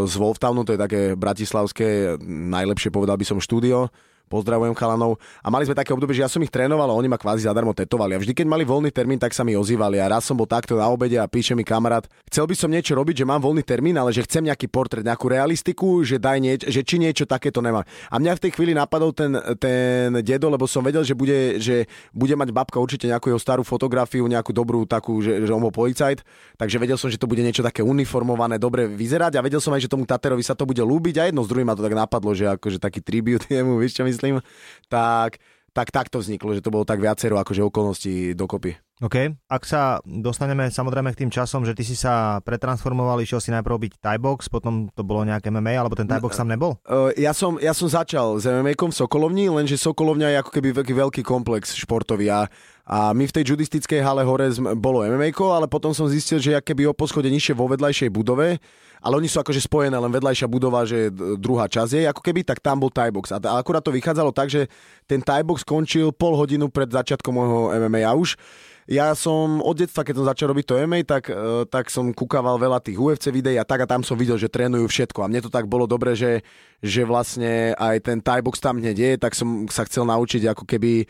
z Wolftownu, to je také bratislavské, najlepšie povedal by som štúdio, pozdravujem chalanov. A mali sme také obdobie, že ja som ich trénoval a oni ma kvázi zadarmo tetovali. A vždy, keď mali voľný termín, tak sa mi ozývali. A raz som bol takto na obede a píše mi kamarát, chcel by som niečo robiť, že mám voľný termín, ale že chcem nejaký portrét, nejakú realistiku, že daj nieč, že či niečo takéto nemá. A mňa v tej chvíli napadol ten, ten dedo, lebo som vedel, že bude, že bude mať babka určite nejakú jeho starú fotografiu, nejakú dobrú takú, že, že on bol policajt, takže vedel som, že to bude niečo také uniformované, dobre vyzerať a vedel som aj, že tomu Taterovi sa to bude lúbiť a jedno z druhým ma to tak napadlo, že akože taký tribute jemu, vieš čo myslím, tak, tak tak to vzniklo, že to bolo tak viacero akože okolností dokopy. OK. Ak sa dostaneme samozrejme k tým časom, že ty si sa pretransformoval, išiel si najprv byť Thai box, potom to bolo nejaké MMA, alebo ten Thai box tam nebol? Uh, ja, som, ja som začal s mma v Sokolovni, lenže Sokolovňa je ako keby veľký, veľký komplex športový a, a my v tej judistickej hale hore bolo MMA, ale potom som zistil, že keby o poschode nižšie vo vedľajšej budove, ale oni sú akože spojené, len vedľajšia budova, že druhá časť je, ako keby, tak tam bol Thai box. A akurát to vychádzalo tak, že ten Thai box skončil pol hodinu pred začiatkom môjho MMA a už ja som od detstva, keď som začal robiť to MMA, tak, e, tak som kúkaval veľa tých UFC videí a tak a tam som videl, že trénujú všetko. A mne to tak bolo dobre, že, že vlastne aj ten Thai box tam hneď je, tak som sa chcel naučiť ako keby e,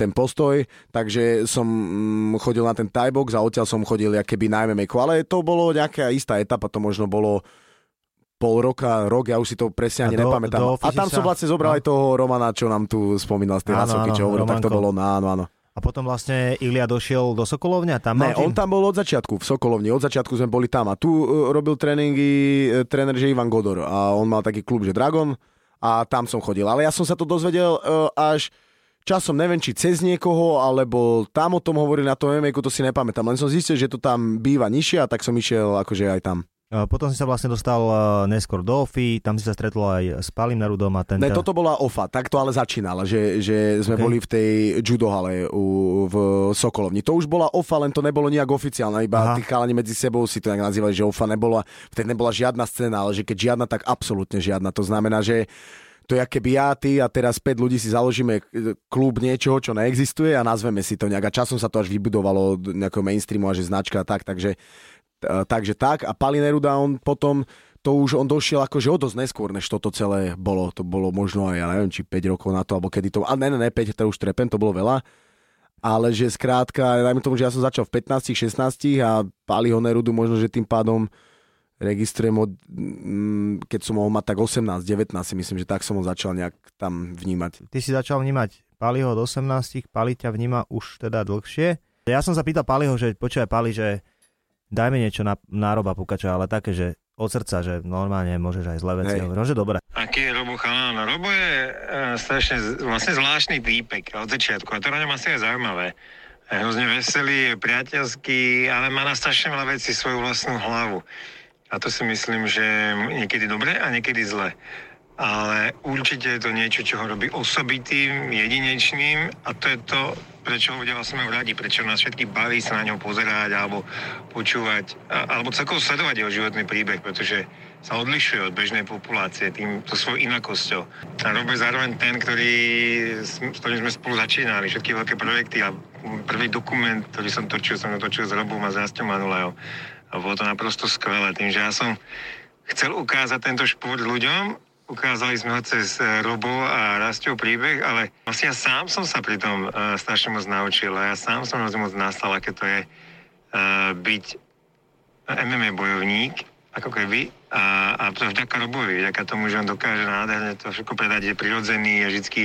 ten postoj, takže som mm, chodil na ten Thai box a odtiaľ som chodil keby na MMA. Ale to bolo nejaká istá etapa, to možno bolo pol roka, rok, ja už si to presne ani nepamätám. a tam som vlastne zobral no. aj toho Romana, čo nám tu spomínal z tej áno, čo hovoril, tak to bolo, no, áno, áno. A potom vlastne Ilia došiel do Sokolovňa? Tam ne, on tam bol od začiatku, v Sokolovni. Od začiatku sme boli tam. A tu uh, robil tréningy uh, tréner, že Ivan Godor. A on mal taký klub, že Dragon. A tam som chodil. Ale ja som sa to dozvedel uh, až časom, neviem, či cez niekoho, alebo tam o tom hovorili na tom MMA, to si nepamätám. Len som zistil, že to tam býva nižšie a tak som išiel akože aj tam. Potom si sa vlastne dostal neskôr do OFI, tam si sa stretol aj s Palim Nerudom a ten... Ne, toto bola OFA, tak to ale začínala, že, že sme okay. boli v tej judohale u, v Sokolovni. To už bola OFA, len to nebolo nejak oficiálne, iba Aha. tí chalani medzi sebou si to nejak nazývali, že OFA nebola, vtedy nebola žiadna scéna, ale že keď žiadna, tak absolútne žiadna. To znamená, že to je keby ja, ty a teraz 5 ľudí si založíme klub niečoho, čo neexistuje a nazveme si to nejak. A časom sa to až vybudovalo nejakého mainstreamu a že značka a tak, takže takže tak. A Palineruda on potom to už on došiel akože o dosť neskôr, než toto celé bolo. To bolo možno aj, ja neviem, či 5 rokov na to, alebo kedy to... A ne, ne, ne, 5, to už trepem, to bolo veľa. Ale že skrátka, dajme tomu, že ja som začal v 15, 16 a Paliho Nerudu možno, že tým pádom registrujem od, mm, keď som mohol mať tak 18, 19 si myslím, že tak som ho začal nejak tam vnímať. Ty si začal vnímať Paliho od 18, Pali ťa vníma už teda dlhšie. Ja som sa pýtal Paliho, že počúvaj Pali, že dajme niečo na, na Roba Pukača, ale také, že od srdca, že normálne môžeš aj zlé veci hovoriť. No, že dobre. Aký je Robo chalán? Robo je e, strašne vlastne zvláštny týpek od začiatku a to na ňom asi je zaujímavé. Je hrozne veselý, je priateľský, ale má na strašne veľa vecí svoju vlastnú hlavu. A to si myslím, že niekedy dobre a niekedy zle ale určite je to niečo, čo ho robí osobitým, jedinečným a to je to, prečo ľudia vlastne majú radi, prečo nás všetky baví sa na ňom pozerať alebo počúvať, alebo celkovo sledovať jeho životný príbeh, pretože sa odlišuje od bežnej populácie tým, to svojou inakosťou. A Robo je zároveň ten, ktorý, s ktorým sme spolu začínali, všetky veľké projekty a prvý dokument, ktorý som točil, som točil s Robom a s Rastom Manulejom. A bolo to naprosto skvelé, tým, že ja som chcel ukázať tento šport ľuďom Ukázali sme ho cez e, Robo a Rastov príbeh, ale vlastne ja sám som sa pri tom uh, strašne moc naučil a ja sám som rozum moc nastal, aké to je uh, byť MMA bojovník, ako keby, a, a to vďaka Robovi, vďaka tomu, že on dokáže nádherne to všetko predať, je prirodzený, je vždycky,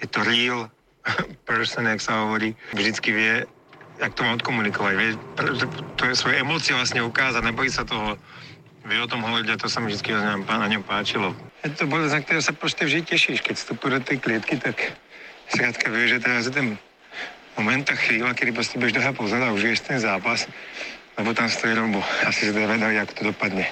je to real person, jak sa hovorí, vždycky vie, jak to má odkomunikovať, vie, to je svoje emócie vlastne ukázať, nebojí sa toho, vie o tom hovoriť a to sa mi vždy na ňom páčilo. Je to bod, za ktorého sa proste vždy tešíš. Keď vstupuje do tej klietky, tak zkrátka vieš, že teraz je ten moment, a chvíľa, kedy proste budeš dlhá pozad a užiješ ten zápas, lebo tam stojí robo. Asi si vedať, ako to dopadne.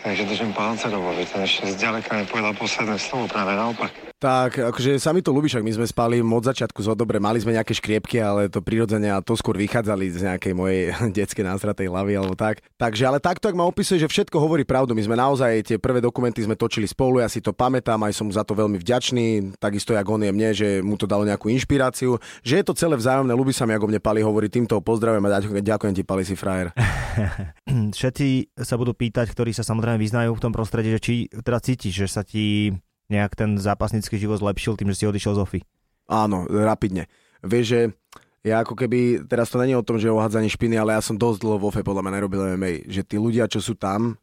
Takže držím palce Robovi, ten ešte zďaleka nepovedal posledné slovo, práve naopak. Tak, akože sa mi to ľúbi, však my sme spali od začiatku zo dobre, mali sme nejaké škriepky, ale to prirodzene a to skôr vychádzali z nejakej mojej detskej násratej hlavy alebo tak. Takže, ale takto, ak ma opisuje, že všetko hovorí pravdu, my sme naozaj tie prvé dokumenty sme točili spolu, ja si to pamätám, aj som mu za to veľmi vďačný, takisto jak on je mne, že mu to dalo nejakú inšpiráciu, že je to celé vzájomné, ľúbi sa mi, ako mne Pali hovorí, týmto pozdravujem a ďakujem ti, Pali, si frajer. Všetci sa budú pýtať, ktorí sa samozrejme vyznajú v tom prostredí, že či teda cítiš, že sa ti nejak ten zápasnícky život zlepšil tým, že si odišiel z OFI? Áno, rapidne. Vieš, že ja ako keby, teraz to není o tom, že ohádzanie špiny, ale ja som dosť dlho v OFE podľa mňa nerobil MMA. Že tí ľudia, čo sú tam,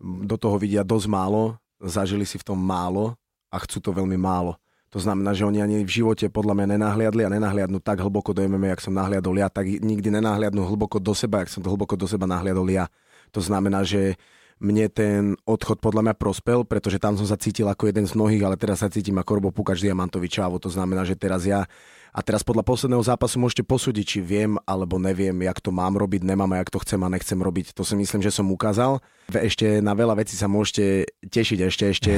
do toho vidia dosť málo, zažili si v tom málo a chcú to veľmi málo. To znamená, že oni ani v živote podľa mňa nenahliadli a nenahliadnú tak hlboko do MMA, jak som nahliadol ja, tak nikdy nenahliadnú hlboko do seba, jak som to hlboko do seba nahliadol ja. To znamená, že mne ten odchod podľa mňa prospel, pretože tam som sa cítil ako jeden z mnohých, ale teraz sa cítim ako Robo Pukač Diamantovi Čávo. To znamená, že teraz ja A teraz podľa posledného zápasu môžete posúdiť, či viem alebo neviem, jak to mám robiť, nemám a jak to chcem a nechcem robiť. To si myslím, že som ukázal. Ešte na veľa vecí sa môžete tešiť. Ešte, ešte,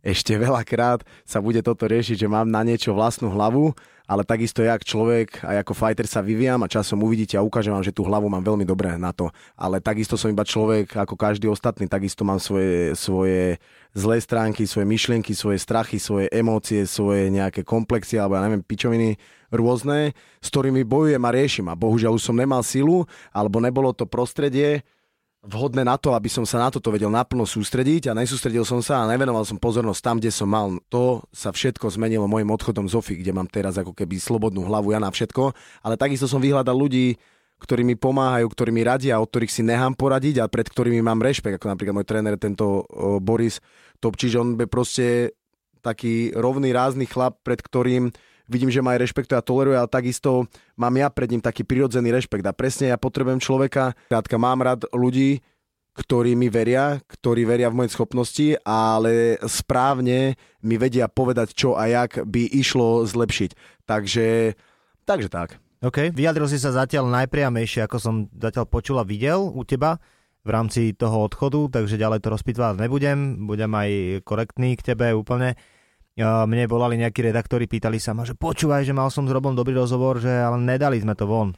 ešte veľakrát sa bude toto riešiť, že mám na niečo vlastnú hlavu, ale takisto jak človek a ako fighter sa vyvíjam a časom uvidíte a ukážem vám, že tú hlavu mám veľmi dobré na to. Ale takisto som iba človek ako každý ostatný, takisto mám svoje, svoje zlé stránky, svoje myšlienky, svoje strachy, svoje emócie, svoje nejaké komplexy alebo ja neviem, pičoviny rôzne, s ktorými bojujem a riešim. A bohužiaľ už som nemal silu, alebo nebolo to prostredie vhodné na to, aby som sa na toto vedel naplno sústrediť a nesústredil som sa a nevenoval som pozornosť tam, kde som mal. To sa všetko zmenilo môjim odchodom z OFI, kde mám teraz ako keby slobodnú hlavu ja na všetko, ale takisto som vyhľadal ľudí, ktorí mi pomáhajú, ktorí mi radia, od ktorých si nechám poradiť a pred ktorými mám rešpekt, ako napríklad môj tréner, tento Boris Topčič, on by proste taký rovný, rázny chlap, pred ktorým vidím, že ma aj rešpektuje a toleruje, ale takisto mám ja pred ním taký prirodzený rešpekt. A presne ja potrebujem človeka, krátka, mám rád ľudí, ktorí mi veria, ktorí veria v moje schopnosti, ale správne mi vedia povedať, čo a jak by išlo zlepšiť. Takže, takže tak. OK, vyjadril si sa zatiaľ najpriamejšie, ako som zatiaľ počul a videl u teba v rámci toho odchodu, takže ďalej to rozpitvať nebudem, budem aj korektný k tebe úplne mne volali nejakí redaktori, pýtali sa ma, že počúvaj, že mal som s Robom dobrý rozhovor, že ale nedali sme to von.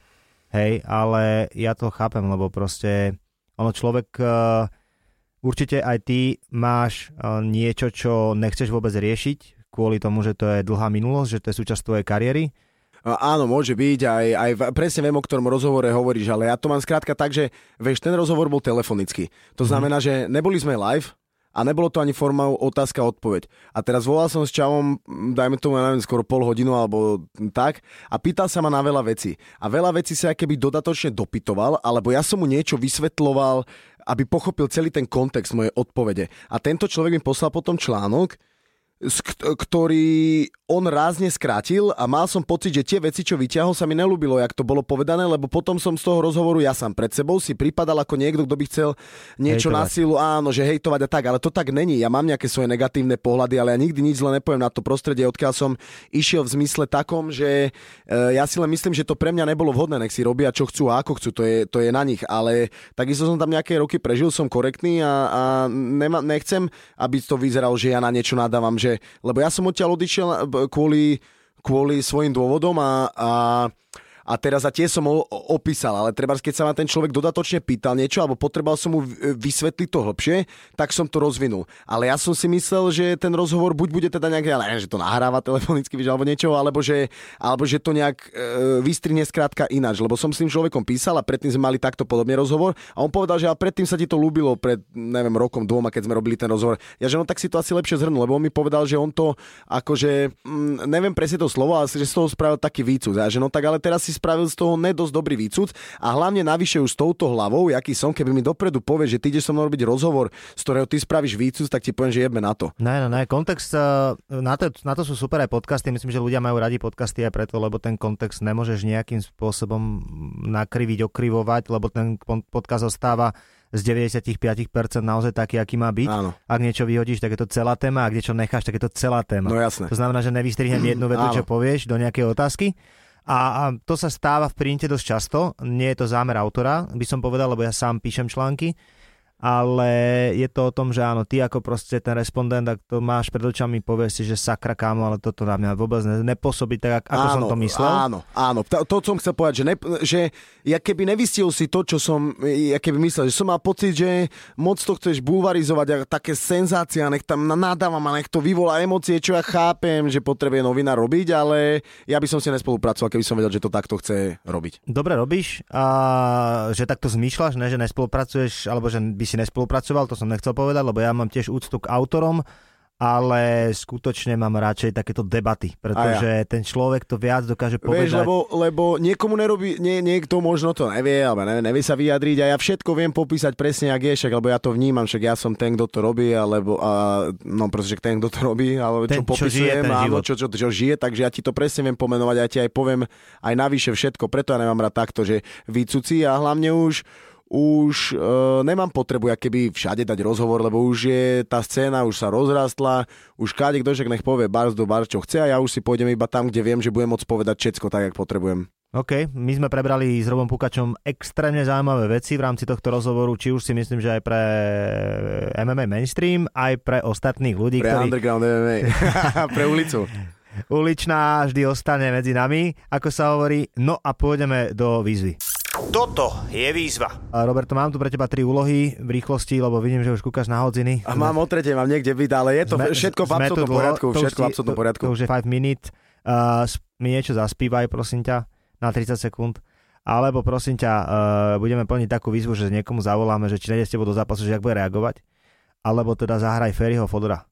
Hej, ale ja to chápem, lebo proste ono človek, uh, určite aj ty máš uh, niečo, čo nechceš vôbec riešiť, kvôli tomu, že to je dlhá minulosť, že to je súčasť tvojej kariéry. Áno, môže byť, aj, aj presne viem, o ktorom rozhovore hovoríš, ale ja to mám skrátka tak, že vieš, ten rozhovor bol telefonický. To znamená, mm. že neboli sme live, a nebolo to ani formou otázka odpoveď. A teraz volal som s Čavom, dajme tomu, ja neviem, skoro pol hodinu alebo tak a pýtal sa ma na veľa vecí. A veľa vecí sa keby dodatočne dopytoval, alebo ja som mu niečo vysvetloval, aby pochopil celý ten kontext mojej odpovede. A tento človek mi poslal potom článok, ktorý on rázne skrátil a mal som pocit, že tie veci, čo vyťahol, sa mi nelúbilo, jak to bolo povedané, lebo potom som z toho rozhovoru ja sám pred sebou si pripadal ako niekto, kto by chcel niečo hejtovať. na silu, áno, že hejtovať a tak, ale to tak není. Ja mám nejaké svoje negatívne pohľady, ale ja nikdy nič zle nepoviem na to prostredie, odkiaľ som išiel v zmysle takom, že e, ja si len myslím, že to pre mňa nebolo vhodné, nech si robia čo chcú a ako chcú, to je, to je na nich, ale takisto som tam nejaké roky prežil, som korektný a, a nema, nechcem, aby to vyzeralo, že ja na niečo nadávam, že lebo ja som odtiaľ odišiel kvôli, kvôli svojim dôvodom a, a a teraz a tie som ho opísal, ale treba, keď sa ma ten človek dodatočne pýtal niečo, alebo potreboval som mu vysvetliť to hlbšie, tak som to rozvinul. Ale ja som si myslel, že ten rozhovor buď bude teda nejaké, ale že to nahráva telefonicky, alebo niečo, alebo že, alebo že to nejak e, vystrihne skrátka ináč. Lebo som s tým človekom písal a predtým sme mali takto podobný rozhovor a on povedal, že a predtým sa ti to ľúbilo pred, neviem, rokom, dvoma, keď sme robili ten rozhovor. Ja, že no tak si to asi lepšie zhrnul, lebo on mi povedal, že on to akože, mm, neviem presne to slovo, ale že z toho spravil taký výcud. A že no tak ale teraz si si spravil z toho nedosť dobrý výcud a hlavne navyše už s touto hlavou, jaký som, keby mi dopredu povie, že ty ideš so mnou robiť rozhovor, z ktorého ty spravíš výcud, tak ti poviem, že jedme na to. Ne, ne, ne, kontext, eh, na to, na to sú super aj podcasty, myslím, že ľudia majú radi podcasty aj preto, lebo ten kontext nemôžeš nejakým spôsobom nakriviť, okrivovať, lebo ten podcast zostáva z 95% naozaj taký, aký má byť. Áno. Ak niečo vyhodíš, tak je to celá téma, ak niečo necháš, tak je to celá téma. No jasné. To znamená, že nevystrihnem jednu vetu, čo povieš do nejakej otázky. A, to sa stáva v printe dosť často, nie je to zámer autora, by som povedal, lebo ja sám píšem články, ale je to o tom, že áno, ty ako proste ten respondent, ak to máš pred očami, povieš si, že sakra kámo, ale toto na mňa vôbec ne, nepôsobí tak, ako áno, som to myslel. Áno, áno, to, to som chcel povedať, že, ne, že ja keby nevystil si to, čo som, ja keby myslel, že som mal pocit, že moc to chceš bulvarizovať a také senzácia, nech tam nadávam a nech to vyvolá emócie, čo ja chápem, že potrebuje novina robiť, ale ja by som si nespolupracoval, keby som vedel, že to takto chce robiť. Dobre robíš, a že takto zmýšľaš, ne, že nespolupracuješ, alebo že by si nespolupracoval, to som nechcel povedať, lebo ja mám tiež úctu k autorom, ale skutočne mám radšej takéto debaty, pretože ja. ten človek to viac dokáže povedať. Vieš, lebo, lebo niekomu nerobí, nie, niekto možno to nevie, alebo nevie, nevie sa vyjadriť a ja všetko viem popísať presne, ak je, však, lebo ja to vnímam, však ja som ten, kto to robí, alebo a, no proste ten, kto to robí, alebo ten, čo popisujem, čo žije, áno, čo, čo, čo, žije, takže ja ti to presne viem pomenovať a ja ti aj poviem aj navyše všetko, preto ja nemám rád takto, že výcuci a hlavne už už e, nemám potrebu keby všade dať rozhovor, lebo už je tá scéna, už sa rozrastla, už káde kto nech povie bars do bar, čo chce a ja už si pôjdem iba tam, kde viem, že budem môcť povedať všetko tak, jak potrebujem. OK, my sme prebrali s Robom Pukačom extrémne zaujímavé veci v rámci tohto rozhovoru, či už si myslím, že aj pre MMA mainstream, aj pre ostatných ľudí, pre ktorí... underground MMA, pre ulicu. Uličná vždy ostane medzi nami, ako sa hovorí, no a pôjdeme do výzvy. Toto je výzva. Roberto, mám tu pre teba tri úlohy v rýchlosti, lebo vidím, že už kúkaš na hodziny. A mám o tretie, mám niekde byť, ale je to sme, všetko v absolútnom poriadku. Všetko v absolútnom poriadku. To už je 5 minút. Uh, mi niečo zaspívaj, prosím ťa na 30 sekúnd. Alebo prosím ťa, uh, budeme plniť takú výzvu, že niekomu zavoláme, že či nejde s tebou do zápasu, že ak bude reagovať. Alebo teda zahraj Ferryho Fodora.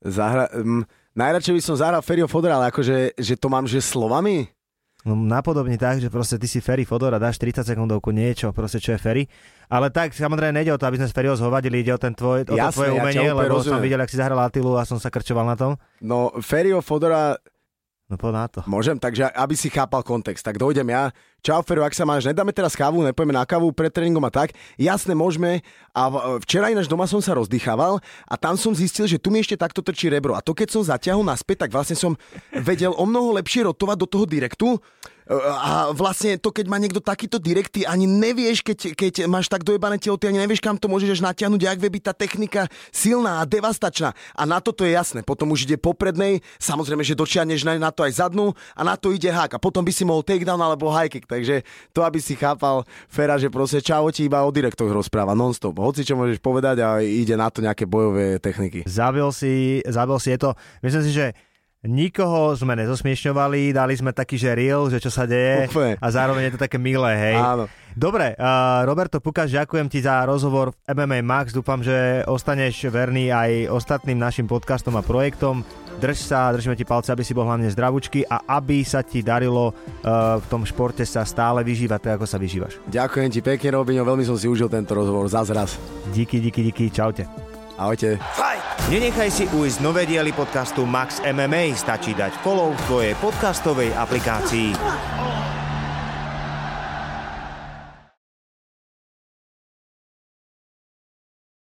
Zahra... Um, najradšej by som zahral Ferryho Fodora, ale akože že to mám, že slovami? No, napodobne tak, že proste ty si Ferry Fodor a dáš 30 sekundovku niečo, proste čo je Ferry. Ale tak samozrejme nejde o to, aby sme s Ferryho zhovadili, ide o, ten tvoj, o Jasne, to tvoje umenie, ja lebo rozumiem. som videl, ak si zahral Atilu a som sa krčoval na tom. No Ferryho Fodora No poď na to. Môžem, takže aby si chápal kontext, tak dojdem ja. Čau Feru, ak sa máš, nedáme teraz kávu, nepojeme na kávu pred tréningom a tak. Jasne, môžeme. A včera ináč doma som sa rozdýchaval a tam som zistil, že tu mi ešte takto trčí rebro. A to keď som zatiahol naspäť, tak vlastne som vedel o mnoho lepšie rotovať do toho direktu a vlastne to, keď má niekto takýto direkt, ty ani nevieš, keď, keď máš tak dojebané telo, ty ani nevieš, kam to môžeš natiahnuť, ak vie byť tá technika silná a devastačná. A na toto je jasné. Potom už ide poprednej, samozrejme, že dočiahneš na, na to aj zadnú a na to ide hák. A potom by si mohol takedown alebo high kick. Takže to, aby si chápal Fera, že proste čau ti iba o direktoch rozpráva non-stop. Hoci čo môžeš povedať a ide na to nejaké bojové techniky. Zabil si, zabil si, je to, myslím si, že Nikoho sme nezosmiešňovali, dali sme taký, že real, že čo sa deje Úplne. a zároveň je to také milé, hej. Áno. Dobre, uh, Roberto Pukaš, ďakujem ti za rozhovor v MMA Max, dúfam, že ostaneš verný aj ostatným našim podcastom a projektom. Drž sa, držíme ti palce, aby si bol hlavne zdravúčky a aby sa ti darilo uh, v tom športe sa stále vyžívať tak, ako sa vyžívaš. Ďakujem ti pekne, Robino, veľmi som si užil tento rozhovor. Zas raz. Díky, díky, díky, čaute. Ahojte. Fight! Nenechaj si ujsť nové diely podcastu Max MMA, stačí dať follow v tvojej podcastovej aplikácii.